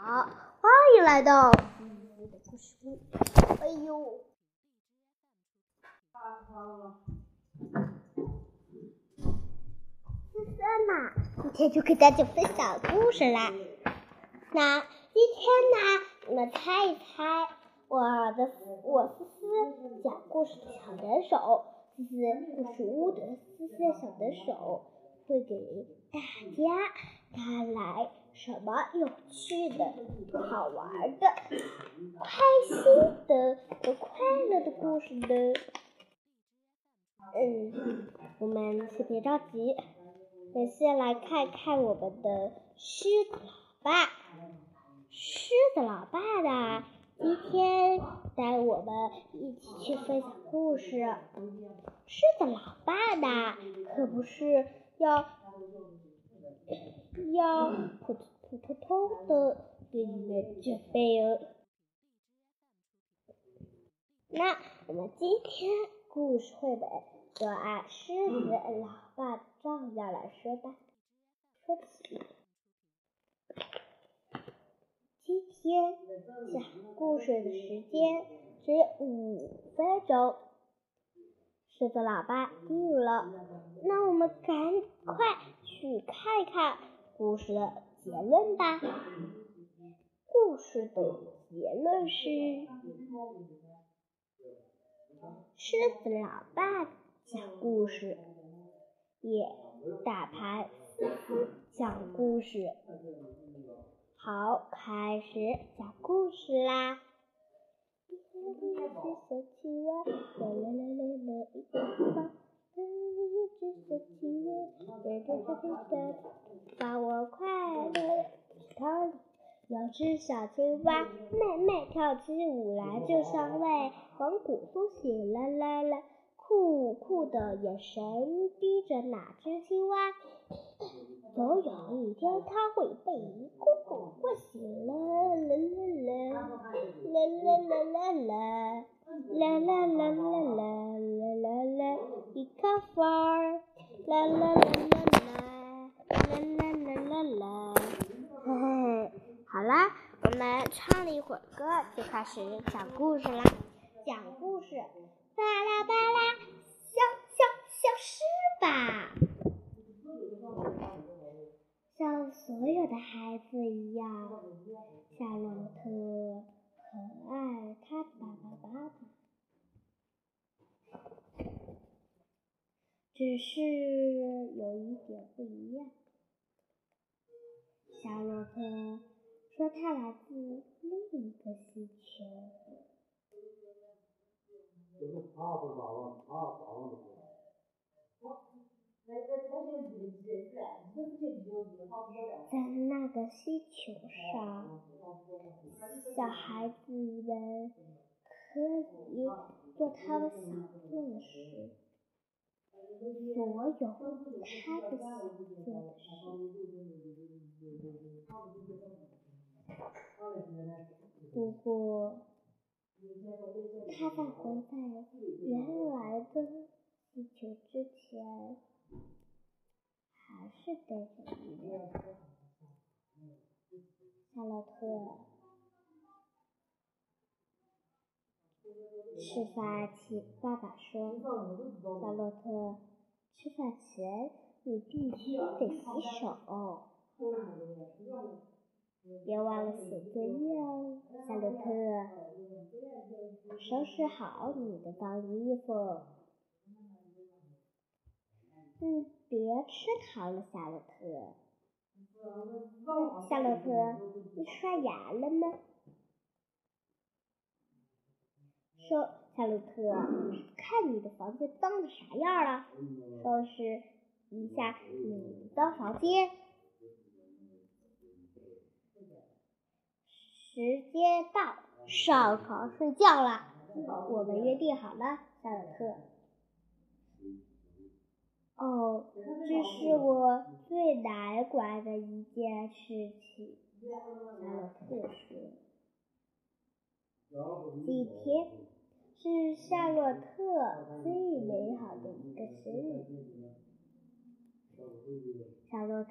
好，欢迎来到故事屋。哎呦，思思嘛，今天就给大家分享故事啦。那今天呢，你们猜一猜，我的我思思讲故事的小能手，思思故事屋的思思小能手会给大家带来。什么有趣的、好玩的、开心的和快乐的故事呢？嗯，我们先别着急，我先来看看我们的狮子老爸。狮子老爸呢，今天带我们一起去分享故事。狮子老爸呢，可不是要。要普普通通的给你们准备哦。那我们今天故事绘本就按狮子老爸照样来说吧。说起，今天讲故事的时间只有五分钟。狮子老爸定了，那我们赶快去看看。故事的结论吧。故事的结论是：狮子老爸讲故事，也打牌讲故事。好，开始讲故事啦！一只小青蛙，啦啦啦啦啦，一个房。一只小青蛙，飞飞飞飞的，把我快乐池塘里。有只小青蛙，妹妹跳起舞来就像位蒙古苏醒啦啦啦，酷酷的眼神逼着那只青蛙。总有一天，它会被公公唤醒啦啦啦啦，啦啦啦啦啦。啦啦啦啦啦啦啦啦，一个风儿，啦啦啦啦啦，啦啦啦啦啦，嘿嘿，好啦，我们唱了一会儿歌，就开始讲故事啦。讲故事，巴拉巴拉，消消消失吧，像所有的孩子一样，夏洛特很爱他爸爸爸爸。只是有一点不一样，夏洛特说他来自另一个星球。在那个星球上，小孩子们可以做他们想做的事。所有他的想做的事。不过，他在回在原来的地球之前，还是带着一个夏洛特。吃饭前，爸爸说：“夏洛特，吃饭前你必须得洗手，别忘了写作业哦。”夏洛特，收拾好你的脏衣服。嗯，别吃糖了，夏洛特。夏洛特，你刷牙了吗？说，夏洛特，看你的房间脏的啥样了，收拾一下你的房间。时间到，上床睡觉了。我们约定好了，夏洛特。哦，这是我最难管的一件事情，夏洛特说。今天是夏洛特最美好的一个生日。夏洛特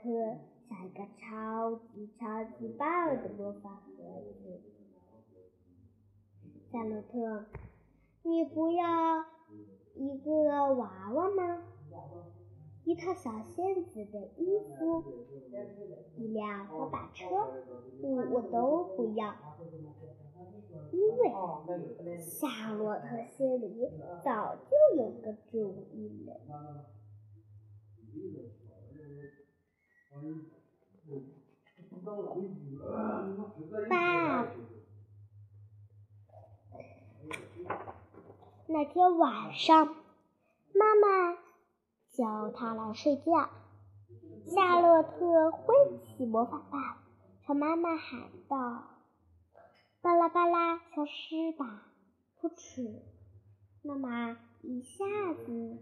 像一个超级超级棒的魔法盒子。夏洛特，你不要一个娃娃吗？一套小仙子的衣服，一辆滑板车，我我都不要，因为夏洛特心里早就有个主意了。爸，那天晚上，妈妈。叫他来睡觉。夏洛特挥起魔法棒，朝妈妈喊道：“巴拉巴拉，消失吧！”噗嗤，妈妈一下子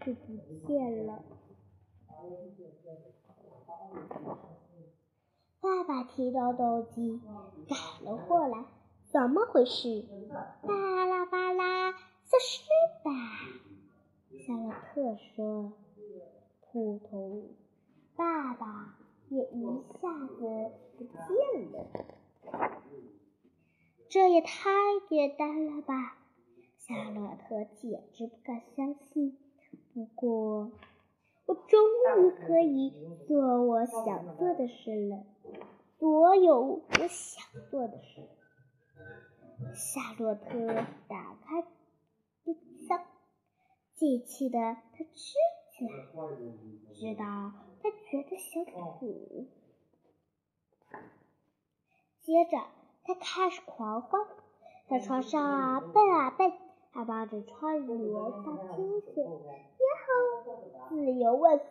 就不见了。爸爸提着斗鸡赶了过来，怎么回事？巴拉巴拉，消失吧！夏洛特说：“扑通，爸爸也一下子不见了。这也太简单了吧！”夏洛特简直不敢相信。不过，我终于可以做我想做的事了，所有我想做的事。夏洛特打开冰箱。机器的，他吃起来，直到他觉得想吐。接着，他开始狂欢，在床上啊蹦啊蹦，还抱着窗帘撒天线，呀吼，自由万岁！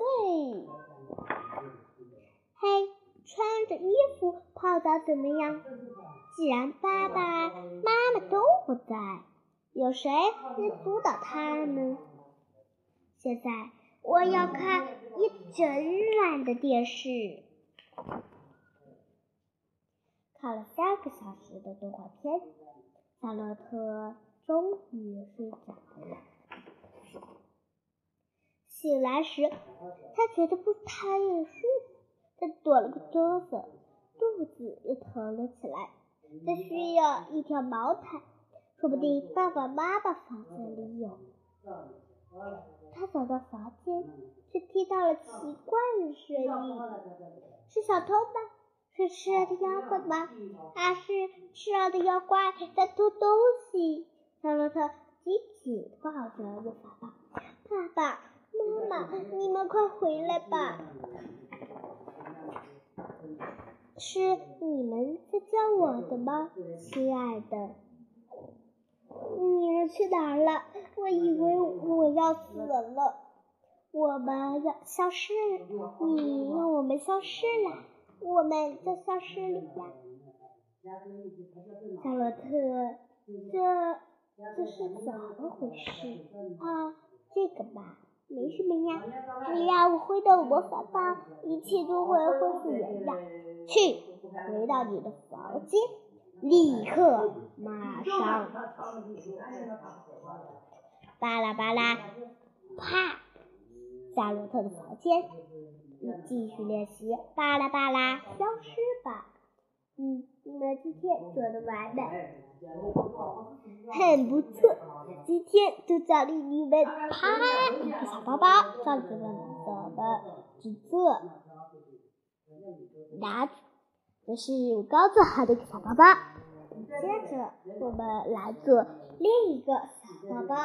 嘿，穿着衣服泡澡怎么样？既然爸爸妈妈都不在，有谁能阻挡他呢？现在我要看一整晚的电视，看了三个小时的动画片，夏洛特终于睡着了。醒来时，他觉得不太舒服，他躲了个哆嗦，肚子又疼了起来。他需要一条毛毯，说不定爸爸妈妈房间里有。他走到房间，却听到了奇怪的声音。是小偷吗？是吃人的妖怪吗？还是吃人的妖怪在偷东西？夏洛特紧紧抱着魔法棒。爸爸妈妈，你们快回来吧！是你们在叫我的吗，亲爱的？你们去哪儿了？我以为我要死了。我们要消失了，你让我们消失了，我们在消失里呀。夏洛特，这这是怎么回事？啊，这个吧，没什么呀。只要我挥动魔法棒，一切都会恢复原样。去，回到你的房间。立刻，马上，巴拉巴拉，啪！夏洛特的房间，你继续练习，巴拉巴拉，消失吧。嗯，你们今天做的完美，很不错。今天就奖励你们，啪！一个小包包，上子们怎么制作？拿。这是我刚做好的一个小包包，接着我们来做另一个小包包，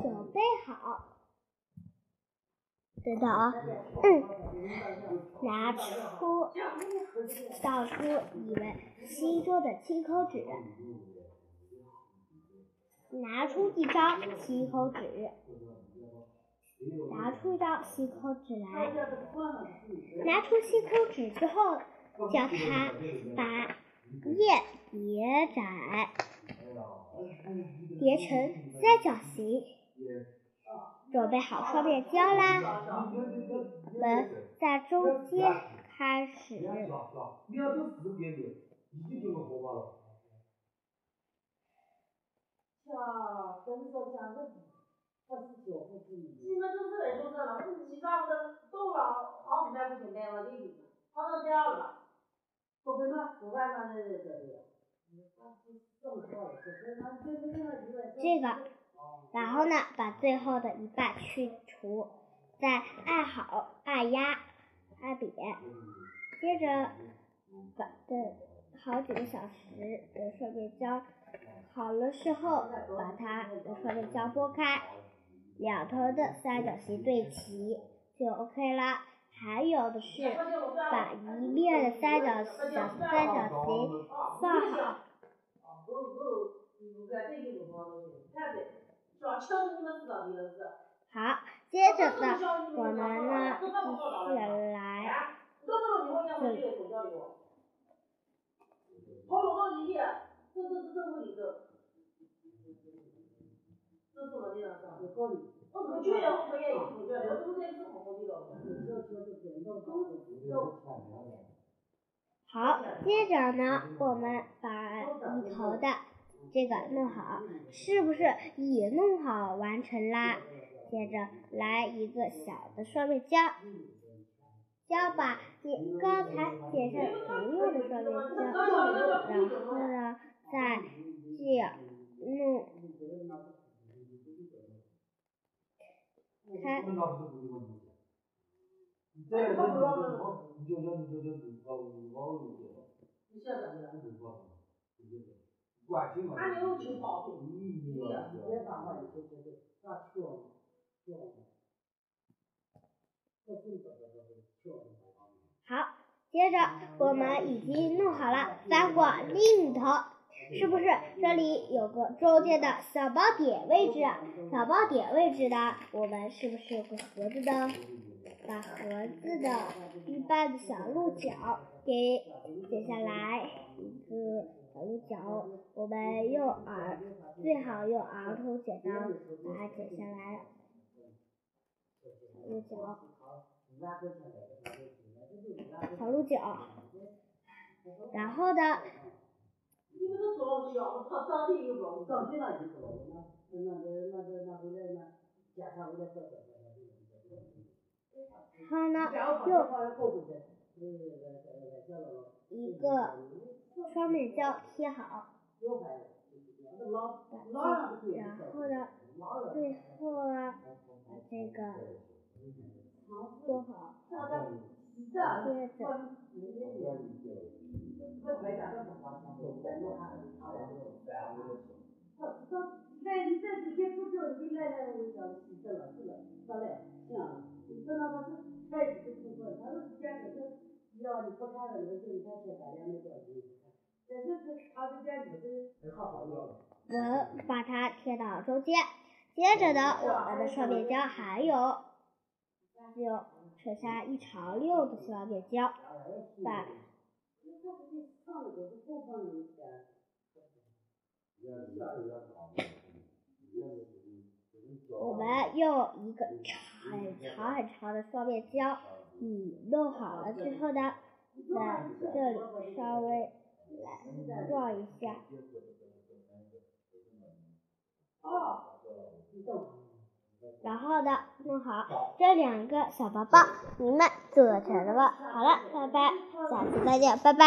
准备好，等等啊，嗯，拿出，倒出你们心中的清空纸，拿出一张清空纸。拿出一张吸口纸来，拿出吸口纸之后，叫他把叶叠窄，叠成三角形。准备好双面胶啦，我们在中间开始。这个，然后呢，把最后的一半去除，再按好、按压、按扁，接着把等好几个小时的双面胶好了之后，把它的双面胶拨开，两头的三角形对齐就 OK 了。还有的是把一面的三角小三角形放好。好，接着呢，我们呢继续来。好，接着呢，我们把里头的这个弄好，是不是也弄好完成啦？接着来一个小的双面胶，胶把你刚才剪下不用的双面胶，然后呢，再这样弄开。好，接着我们已经弄好了，翻过另一头，是不是这里有个中间的小包点位置？小包点位置呢，我们是不是有个盒子呢？把盒子的一半的小鹿角给剪下来，一个小鹿角，我们用儿最好用儿童剪刀把它剪下来。小鹿角，小鹿角，然后呢？然后呢，用一个双面胶贴好，把这，然后呢，最后呢，把这个做好，接着。我我把它贴到中间，接着呢，我们的双面胶还有，就剩下一长溜的双面胶，把。我们用一个很长很长的双面胶，你弄好了之后呢，在这里稍微来撞一下。然后呢，弄好这两个小包包，你们做成了？好了，拜拜，下次再见，拜拜。